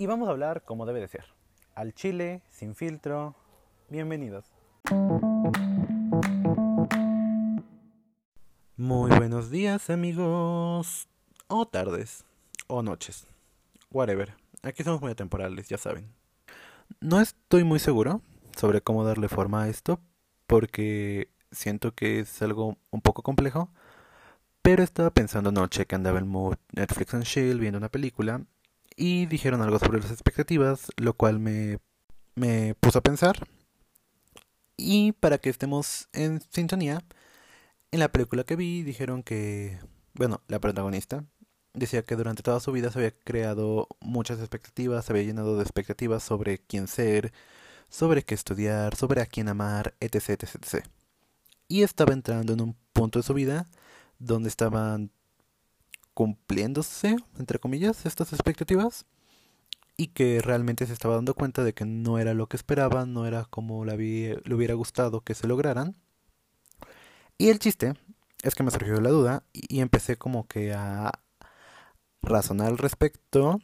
y vamos a hablar como debe de ser. Al chile, sin filtro. Bienvenidos. Muy buenos días amigos. O tardes. O noches. Whatever. Aquí somos muy atemporales, ya saben. No estoy muy seguro sobre cómo darle forma a esto porque siento que es algo un poco complejo. Pero estaba pensando anoche que andaba en mood Netflix and Chill viendo una película y dijeron algo sobre las expectativas, lo cual me, me puso a pensar. Y para que estemos en sintonía, en la película que vi dijeron que, bueno, la protagonista decía que durante toda su vida se había creado muchas expectativas, se había llenado de expectativas sobre quién ser, sobre qué estudiar, sobre a quién amar, etc, etc, etc. Y estaba entrando en un punto de su vida donde estaban cumpliéndose, entre comillas, estas expectativas y que realmente se estaba dando cuenta de que no era lo que esperaba, no era como le, hubiera gustado que se lograran. Y el chiste es que me surgió la duda y empecé como que a razonar al respecto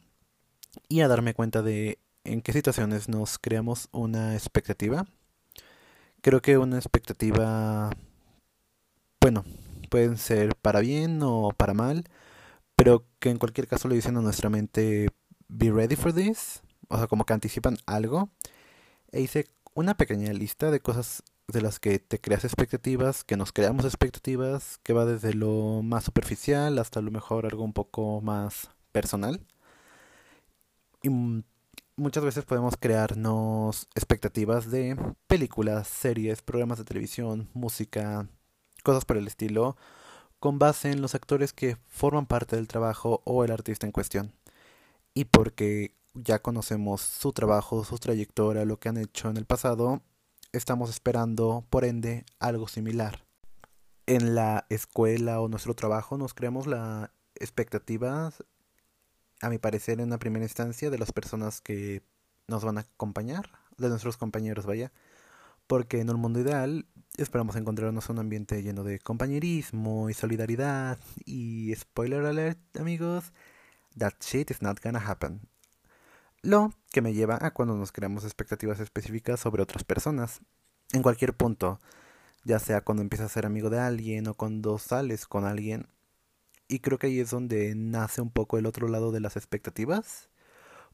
y a darme cuenta de en qué situaciones nos creamos una expectativa. Creo que una expectativa, bueno, pueden ser para bien o para mal pero que en cualquier caso le dicen a nuestra mente, be ready for this, o sea, como que anticipan algo, e hice una pequeña lista de cosas de las que te creas expectativas, que nos creamos expectativas, que va desde lo más superficial hasta lo mejor algo un poco más personal. Y muchas veces podemos crearnos expectativas de películas, series, programas de televisión, música, cosas por el estilo, con base en los actores que forman parte del trabajo o el artista en cuestión. Y porque ya conocemos su trabajo, su trayectoria, lo que han hecho en el pasado, estamos esperando, por ende, algo similar. En la escuela o nuestro trabajo nos creamos la expectativa, a mi parecer, en una primera instancia, de las personas que nos van a acompañar, de nuestros compañeros, vaya, porque en un mundo ideal esperamos encontrarnos un ambiente lleno de compañerismo y solidaridad y spoiler alert amigos, that shit is not gonna happen. Lo que me lleva a cuando nos creamos expectativas específicas sobre otras personas, en cualquier punto, ya sea cuando empiezas a ser amigo de alguien o cuando sales con alguien. Y creo que ahí es donde nace un poco el otro lado de las expectativas,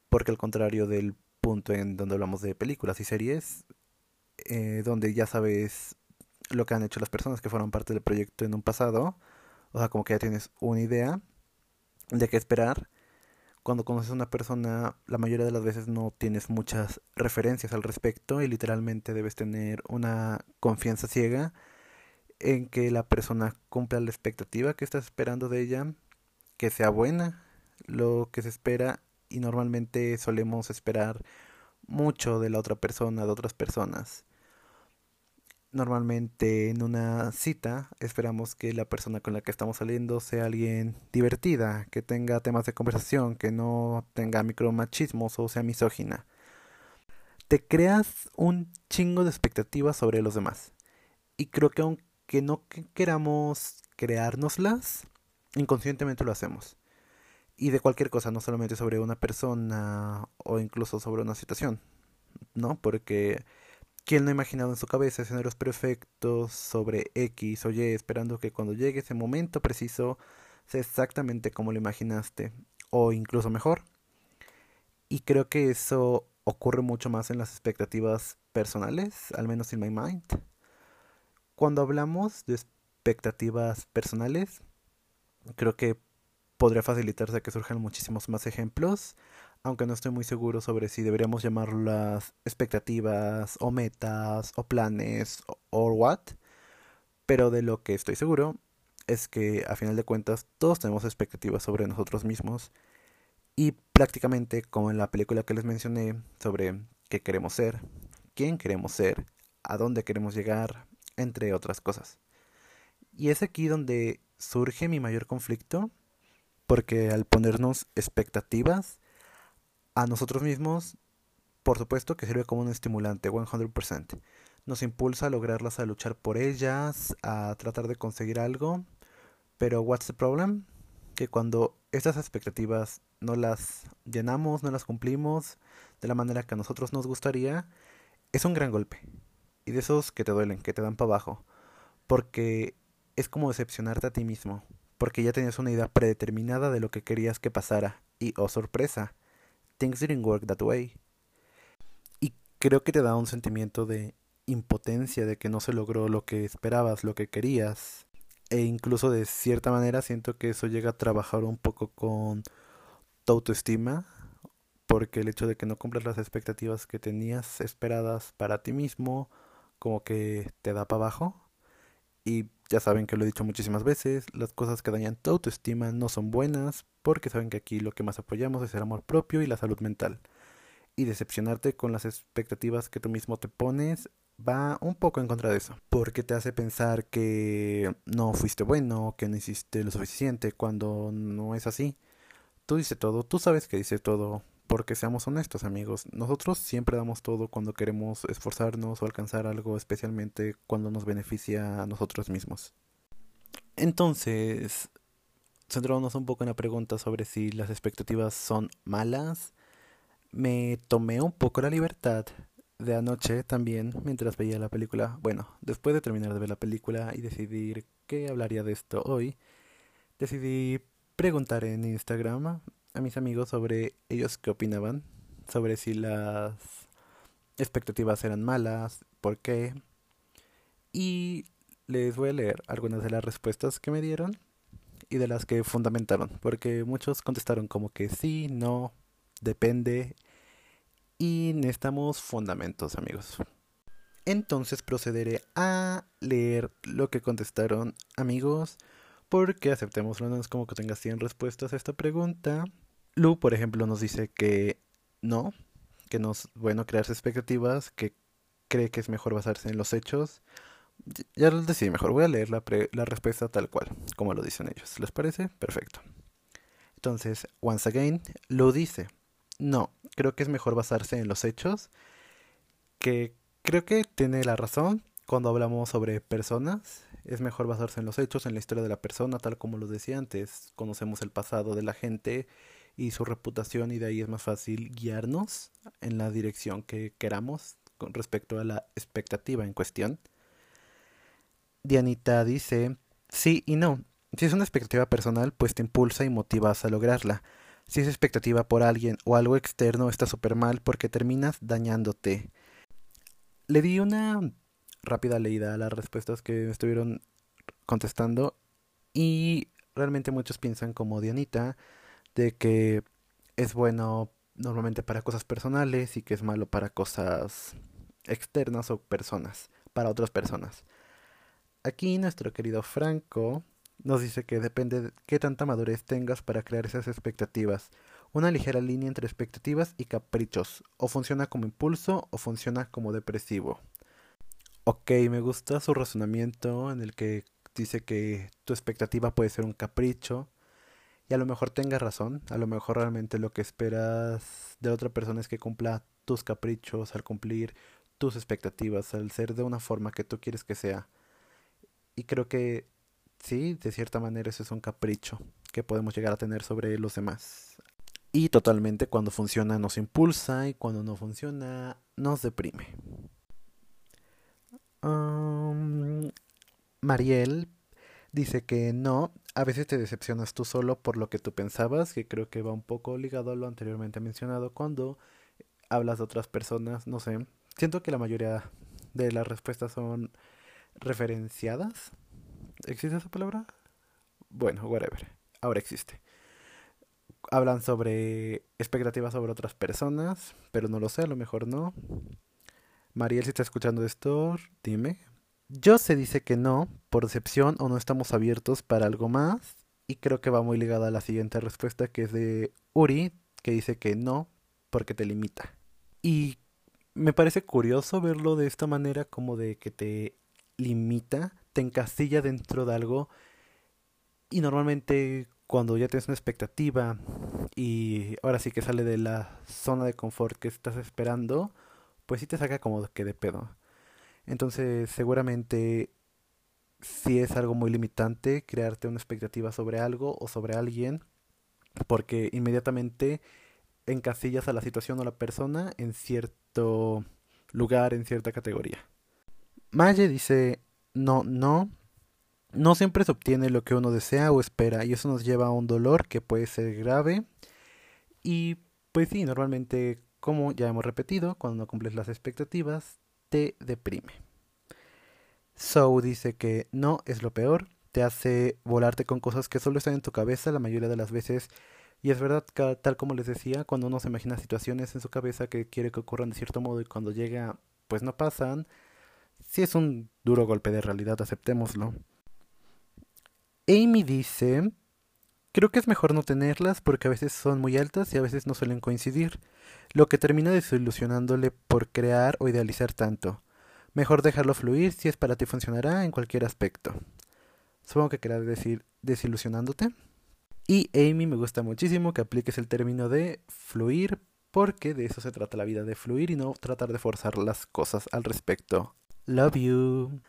porque al contrario del punto en donde hablamos de películas y series, eh, donde ya sabes lo que han hecho las personas que fueron parte del proyecto en un pasado, o sea, como que ya tienes una idea de qué esperar. Cuando conoces a una persona, la mayoría de las veces no tienes muchas referencias al respecto y literalmente debes tener una confianza ciega en que la persona cumpla la expectativa que estás esperando de ella, que sea buena, lo que se espera y normalmente solemos esperar mucho de la otra persona, de otras personas. Normalmente en una cita esperamos que la persona con la que estamos saliendo sea alguien divertida, que tenga temas de conversación, que no tenga micromachismos o sea misógina. Te creas un chingo de expectativas sobre los demás. Y creo que aunque no queramos creárnoslas, inconscientemente lo hacemos. Y de cualquier cosa, no solamente sobre una persona o incluso sobre una situación, ¿no? Porque ¿Quién no ha imaginado en su cabeza escenarios perfectos sobre X o Y, esperando que cuando llegue ese momento preciso sea exactamente como lo imaginaste, o incluso mejor? Y creo que eso ocurre mucho más en las expectativas personales, al menos en my mind. Cuando hablamos de expectativas personales, creo que podría facilitarse que surjan muchísimos más ejemplos aunque no estoy muy seguro sobre si deberíamos llamarlas expectativas o metas o planes o what, pero de lo que estoy seguro es que a final de cuentas todos tenemos expectativas sobre nosotros mismos y prácticamente como en la película que les mencioné sobre qué queremos ser, quién queremos ser, a dónde queremos llegar, entre otras cosas. Y es aquí donde surge mi mayor conflicto, porque al ponernos expectativas, a nosotros mismos, por supuesto que sirve como un estimulante, 100%. Nos impulsa a lograrlas, a luchar por ellas, a tratar de conseguir algo. Pero what's the problem? Que cuando estas expectativas no las llenamos, no las cumplimos de la manera que a nosotros nos gustaría, es un gran golpe. Y de esos que te duelen, que te dan para abajo. Porque es como decepcionarte a ti mismo. Porque ya tenías una idea predeterminada de lo que querías que pasara. Y, oh sorpresa, things didn't work that way. Y creo que te da un sentimiento de impotencia, de que no se logró lo que esperabas, lo que querías. E incluso de cierta manera siento que eso llega a trabajar un poco con tu autoestima, porque el hecho de que no cumplas las expectativas que tenías esperadas para ti mismo, como que te da para abajo. Y ya saben que lo he dicho muchísimas veces, las cosas que dañan tu autoestima no son buenas, porque saben que aquí lo que más apoyamos es el amor propio y la salud mental. Y decepcionarte con las expectativas que tú mismo te pones va un poco en contra de eso, porque te hace pensar que no fuiste bueno, que no hiciste lo suficiente, cuando no es así. Tú dices todo, tú sabes que dice todo, porque seamos honestos amigos, nosotros siempre damos todo cuando queremos esforzarnos o alcanzar algo, especialmente cuando nos beneficia a nosotros mismos. Entonces, centrándonos un poco en la pregunta sobre si las expectativas son malas, me tomé un poco la libertad de anoche también, mientras veía la película, bueno, después de terminar de ver la película y decidir qué hablaría de esto hoy, decidí preguntar en Instagram a mis amigos sobre ellos qué opinaban, sobre si las expectativas eran malas, por qué, y les voy a leer algunas de las respuestas que me dieron y de las que fundamentaron, porque muchos contestaron como que sí, no, depende y necesitamos fundamentos, amigos. Entonces procederé a leer lo que contestaron amigos, porque aceptémoslo, no es como que tenga 100 respuestas a esta pregunta. Lu, por ejemplo, nos dice que no, que no es bueno crearse expectativas, que cree que es mejor basarse en los hechos. Ya lo decidí mejor, voy a leer la, la respuesta tal cual, como lo dicen ellos. ¿Les parece? Perfecto. Entonces, once again, Lu dice, no, creo que es mejor basarse en los hechos, que creo que tiene la razón cuando hablamos sobre personas. Es mejor basarse en los hechos, en la historia de la persona, tal como lo decía antes. Conocemos el pasado de la gente y su reputación y de ahí es más fácil guiarnos en la dirección que queramos con respecto a la expectativa en cuestión. Dianita dice, sí y no. Si es una expectativa personal, pues te impulsa y motivas a lograrla. Si es expectativa por alguien o algo externo está súper mal porque terminas dañándote. Le di una rápida leída a las respuestas que estuvieron contestando y realmente muchos piensan como Dianita de que es bueno normalmente para cosas personales y que es malo para cosas externas o personas, para otras personas. Aquí nuestro querido Franco nos dice que depende de qué tanta madurez tengas para crear esas expectativas. Una ligera línea entre expectativas y caprichos. O funciona como impulso o funciona como depresivo. Ok, me gusta su razonamiento en el que dice que tu expectativa puede ser un capricho. Y a lo mejor tenga razón. A lo mejor realmente lo que esperas de otra persona es que cumpla tus caprichos al cumplir tus expectativas, al ser de una forma que tú quieres que sea. Y creo que sí, de cierta manera eso es un capricho que podemos llegar a tener sobre los demás. Y totalmente cuando funciona nos impulsa y cuando no funciona nos deprime. Mariel dice que no, a veces te decepcionas tú solo por lo que tú pensabas, que creo que va un poco ligado a lo anteriormente mencionado cuando hablas de otras personas, no sé. Siento que la mayoría de las respuestas son referenciadas ¿Existe esa palabra? Bueno, whatever. Ahora existe. Hablan sobre expectativas sobre otras personas, pero no lo sé, a lo mejor no. Mariel, si está escuchando esto, dime. Yo se dice que no, por decepción o no estamos abiertos para algo más. Y creo que va muy ligada a la siguiente respuesta que es de Uri, que dice que no, porque te limita. Y me parece curioso verlo de esta manera, como de que te limita te encasilla dentro de algo y normalmente cuando ya tienes una expectativa y ahora sí que sale de la zona de confort que estás esperando, pues sí te saca como que de pedo. Entonces seguramente si es algo muy limitante crearte una expectativa sobre algo o sobre alguien porque inmediatamente encasillas a la situación o la persona en cierto lugar, en cierta categoría. Maye dice, no, no, no siempre se obtiene lo que uno desea o espera y eso nos lleva a un dolor que puede ser grave y pues sí, normalmente, como ya hemos repetido, cuando no cumples las expectativas, te deprime. So dice que no es lo peor, te hace volarte con cosas que solo están en tu cabeza la mayoría de las veces. Y es verdad, tal como les decía, cuando uno se imagina situaciones en su cabeza que quiere que ocurran de cierto modo y cuando llega, pues no pasan, si es un duro golpe de realidad, aceptémoslo. Amy dice, creo que es mejor no tenerlas porque a veces son muy altas y a veces no suelen coincidir, lo que termina desilusionándole por crear o idealizar tanto. Mejor dejarlo fluir si es para ti funcionará en cualquier aspecto. Supongo que querrá decir desilusionándote. Y Amy me gusta muchísimo que apliques el término de fluir porque de eso se trata la vida, de fluir y no tratar de forzar las cosas al respecto. Love you.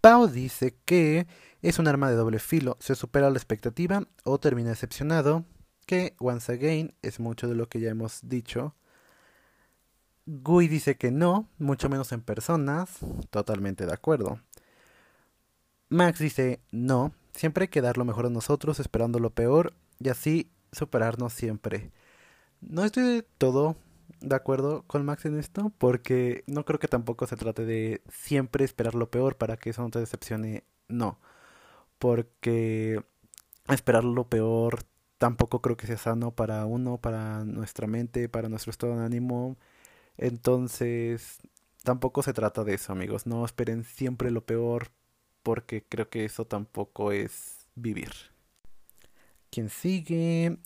Pau dice que es un arma de doble filo, se supera la expectativa o termina decepcionado, que once again es mucho de lo que ya hemos dicho. Gui dice que no, mucho menos en personas, totalmente de acuerdo. Max dice no, siempre hay que dar lo mejor a nosotros esperando lo peor y así superarnos siempre. No estoy de todo de acuerdo con Max en esto, porque no creo que tampoco se trate de siempre esperar lo peor para que eso no te decepcione. No, porque esperar lo peor tampoco creo que sea sano para uno, para nuestra mente, para nuestro estado de ánimo. Entonces, tampoco se trata de eso, amigos. No esperen siempre lo peor, porque creo que eso tampoco es vivir. Quien sigue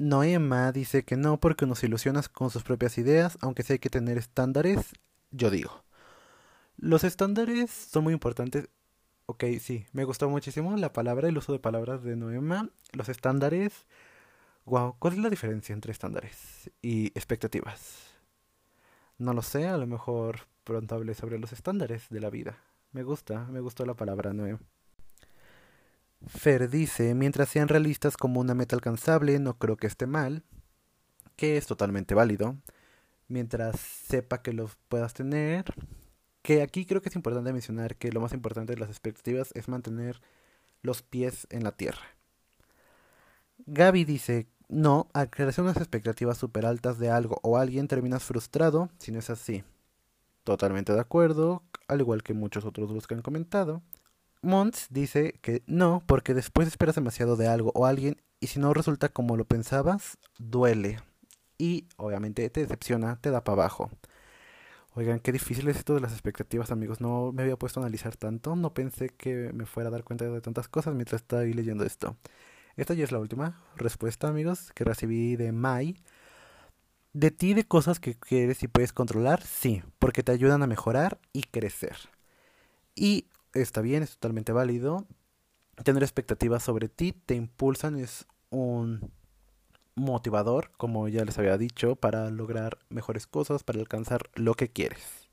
Noema dice que no porque nos ilusionas con sus propias ideas, aunque sí hay que tener estándares, yo digo. Los estándares son muy importantes. Ok, sí, me gustó muchísimo la palabra, el uso de palabras de Noema. Los estándares. Wow, ¿cuál es la diferencia entre estándares y expectativas? No lo sé, a lo mejor pronto hablé sobre los estándares de la vida. Me gusta, me gustó la palabra Noema. Fer dice, mientras sean realistas como una meta alcanzable, no creo que esté mal, que es totalmente válido, mientras sepa que los puedas tener, que aquí creo que es importante mencionar que lo más importante de las expectativas es mantener los pies en la tierra. Gaby dice, no, al crearse unas expectativas súper altas de algo o alguien terminas frustrado si no es así. Totalmente de acuerdo, al igual que muchos otros los que han comentado. Mons dice que no, porque después esperas demasiado de algo o alguien y si no resulta como lo pensabas, duele. Y obviamente te decepciona, te da para abajo. Oigan, qué difícil es esto de las expectativas, amigos. No me había puesto a analizar tanto. No pensé que me fuera a dar cuenta de tantas cosas mientras estaba ahí leyendo esto. Esta ya es la última respuesta, amigos, que recibí de Mai. De ti, de cosas que quieres y puedes controlar, sí, porque te ayudan a mejorar y crecer. Y está bien, es totalmente válido. Tener expectativas sobre ti te impulsan, es un motivador, como ya les había dicho, para lograr mejores cosas, para alcanzar lo que quieres.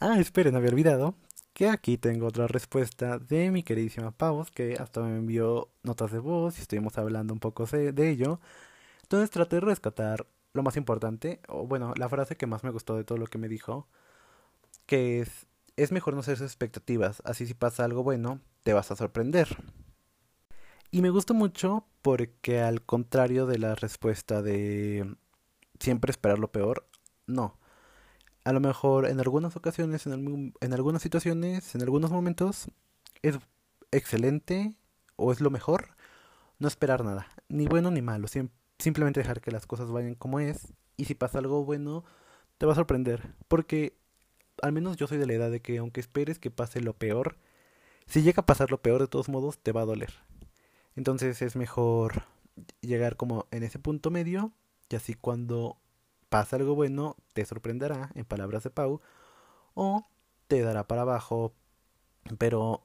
Ah, esperen, había olvidado que aquí tengo otra respuesta de mi queridísima Pavos, que hasta me envió notas de voz y estuvimos hablando un poco de, de ello. Entonces traté de rescatar lo más importante, o bueno, la frase que más me gustó de todo lo que me dijo, que es es mejor no hacerse expectativas, así si pasa algo bueno, te vas a sorprender. Y me gusta mucho porque al contrario de la respuesta de siempre esperar lo peor, no. A lo mejor en algunas ocasiones, en, en algunas situaciones, en algunos momentos, es excelente o es lo mejor no esperar nada, ni bueno ni malo, simplemente dejar que las cosas vayan como es y si pasa algo bueno, te va a sorprender, porque al menos yo soy de la edad de que aunque esperes que pase lo peor, si llega a pasar lo peor de todos modos te va a doler. Entonces es mejor llegar como en ese punto medio y así cuando pasa algo bueno te sorprenderá, en palabras de Pau, o te dará para abajo, pero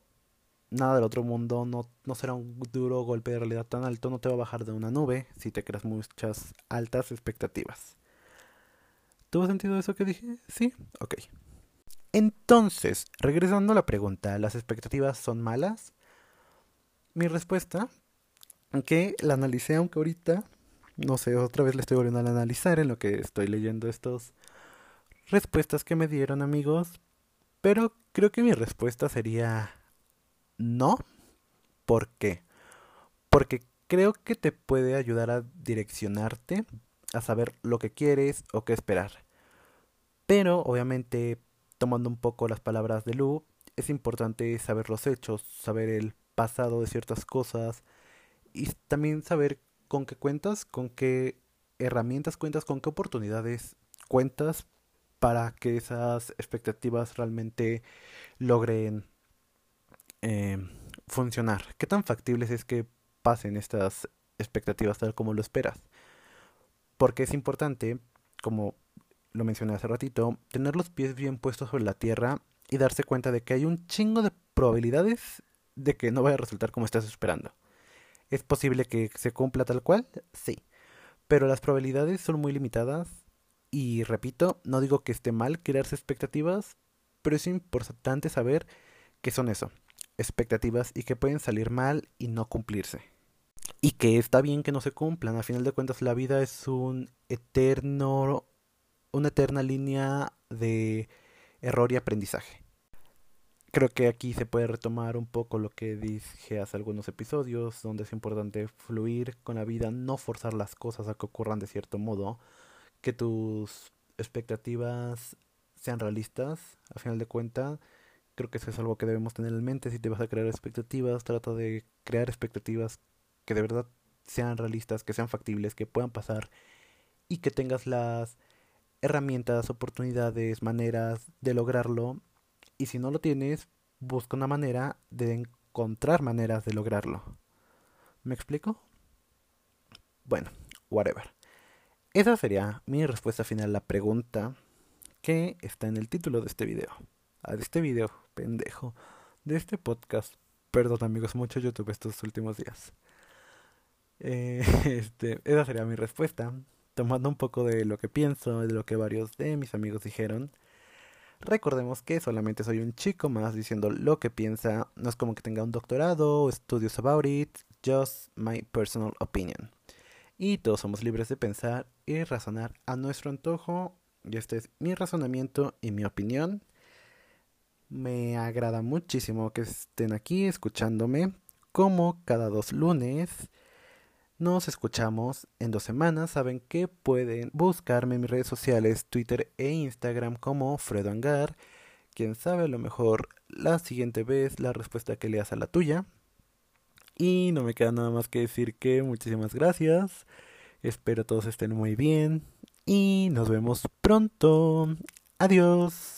nada del otro mundo, no, no será un duro golpe de realidad tan alto, no te va a bajar de una nube si te creas muchas altas expectativas. ¿Tuvo sentido eso que dije? Sí, ok. Entonces, regresando a la pregunta, ¿las expectativas son malas? Mi respuesta que la analicé, aunque ahorita, no sé, otra vez la estoy volviendo a analizar en lo que estoy leyendo estas respuestas que me dieron amigos, pero creo que mi respuesta sería no. ¿Por qué? Porque creo que te puede ayudar a direccionarte, a saber lo que quieres o qué esperar. Pero obviamente, tomando un poco las palabras de Lu, es importante saber los hechos, saber el pasado de ciertas cosas y también saber con qué cuentas, con qué herramientas cuentas, con qué oportunidades cuentas para que esas expectativas realmente logren eh, funcionar. ¿Qué tan factibles es que pasen estas expectativas tal como lo esperas? Porque es importante, como lo mencioné hace ratito, tener los pies bien puestos sobre la tierra y darse cuenta de que hay un chingo de probabilidades de que no vaya a resultar como estás esperando. ¿Es posible que se cumpla tal cual? Sí. Pero las probabilidades son muy limitadas y repito, no digo que esté mal crearse expectativas, pero es importante saber qué son eso, expectativas y que pueden salir mal y no cumplirse. Y que está bien que no se cumplan, a final de cuentas la vida es un eterno una eterna línea de error y aprendizaje. Creo que aquí se puede retomar un poco lo que dije hace algunos episodios, donde es importante fluir con la vida, no forzar las cosas a que ocurran de cierto modo, que tus expectativas sean realistas, a final de cuentas. Creo que eso es algo que debemos tener en mente. Si te vas a crear expectativas, trata de crear expectativas que de verdad sean realistas, que sean factibles, que puedan pasar y que tengas las herramientas, oportunidades, maneras de lograrlo. Y si no lo tienes, busca una manera de encontrar maneras de lograrlo. ¿Me explico? Bueno, whatever. Esa sería mi respuesta final a la pregunta que está en el título de este video. Ah, de este video, pendejo. De este podcast. Perdón amigos, mucho YouTube estos últimos días. Eh, este, esa sería mi respuesta tomando un poco de lo que pienso, de lo que varios de mis amigos dijeron, recordemos que solamente soy un chico más diciendo lo que piensa, no es como que tenga un doctorado o estudios about it, just my personal opinion. Y todos somos libres de pensar y razonar a nuestro antojo, y este es mi razonamiento y mi opinión. Me agrada muchísimo que estén aquí escuchándome, como cada dos lunes. Nos escuchamos en dos semanas. Saben que pueden buscarme en mis redes sociales, Twitter e Instagram como Fredo Angar. Quien sabe, a lo mejor la siguiente vez la respuesta que leas a la tuya. Y no me queda nada más que decir que muchísimas gracias. Espero todos estén muy bien. Y nos vemos pronto. Adiós.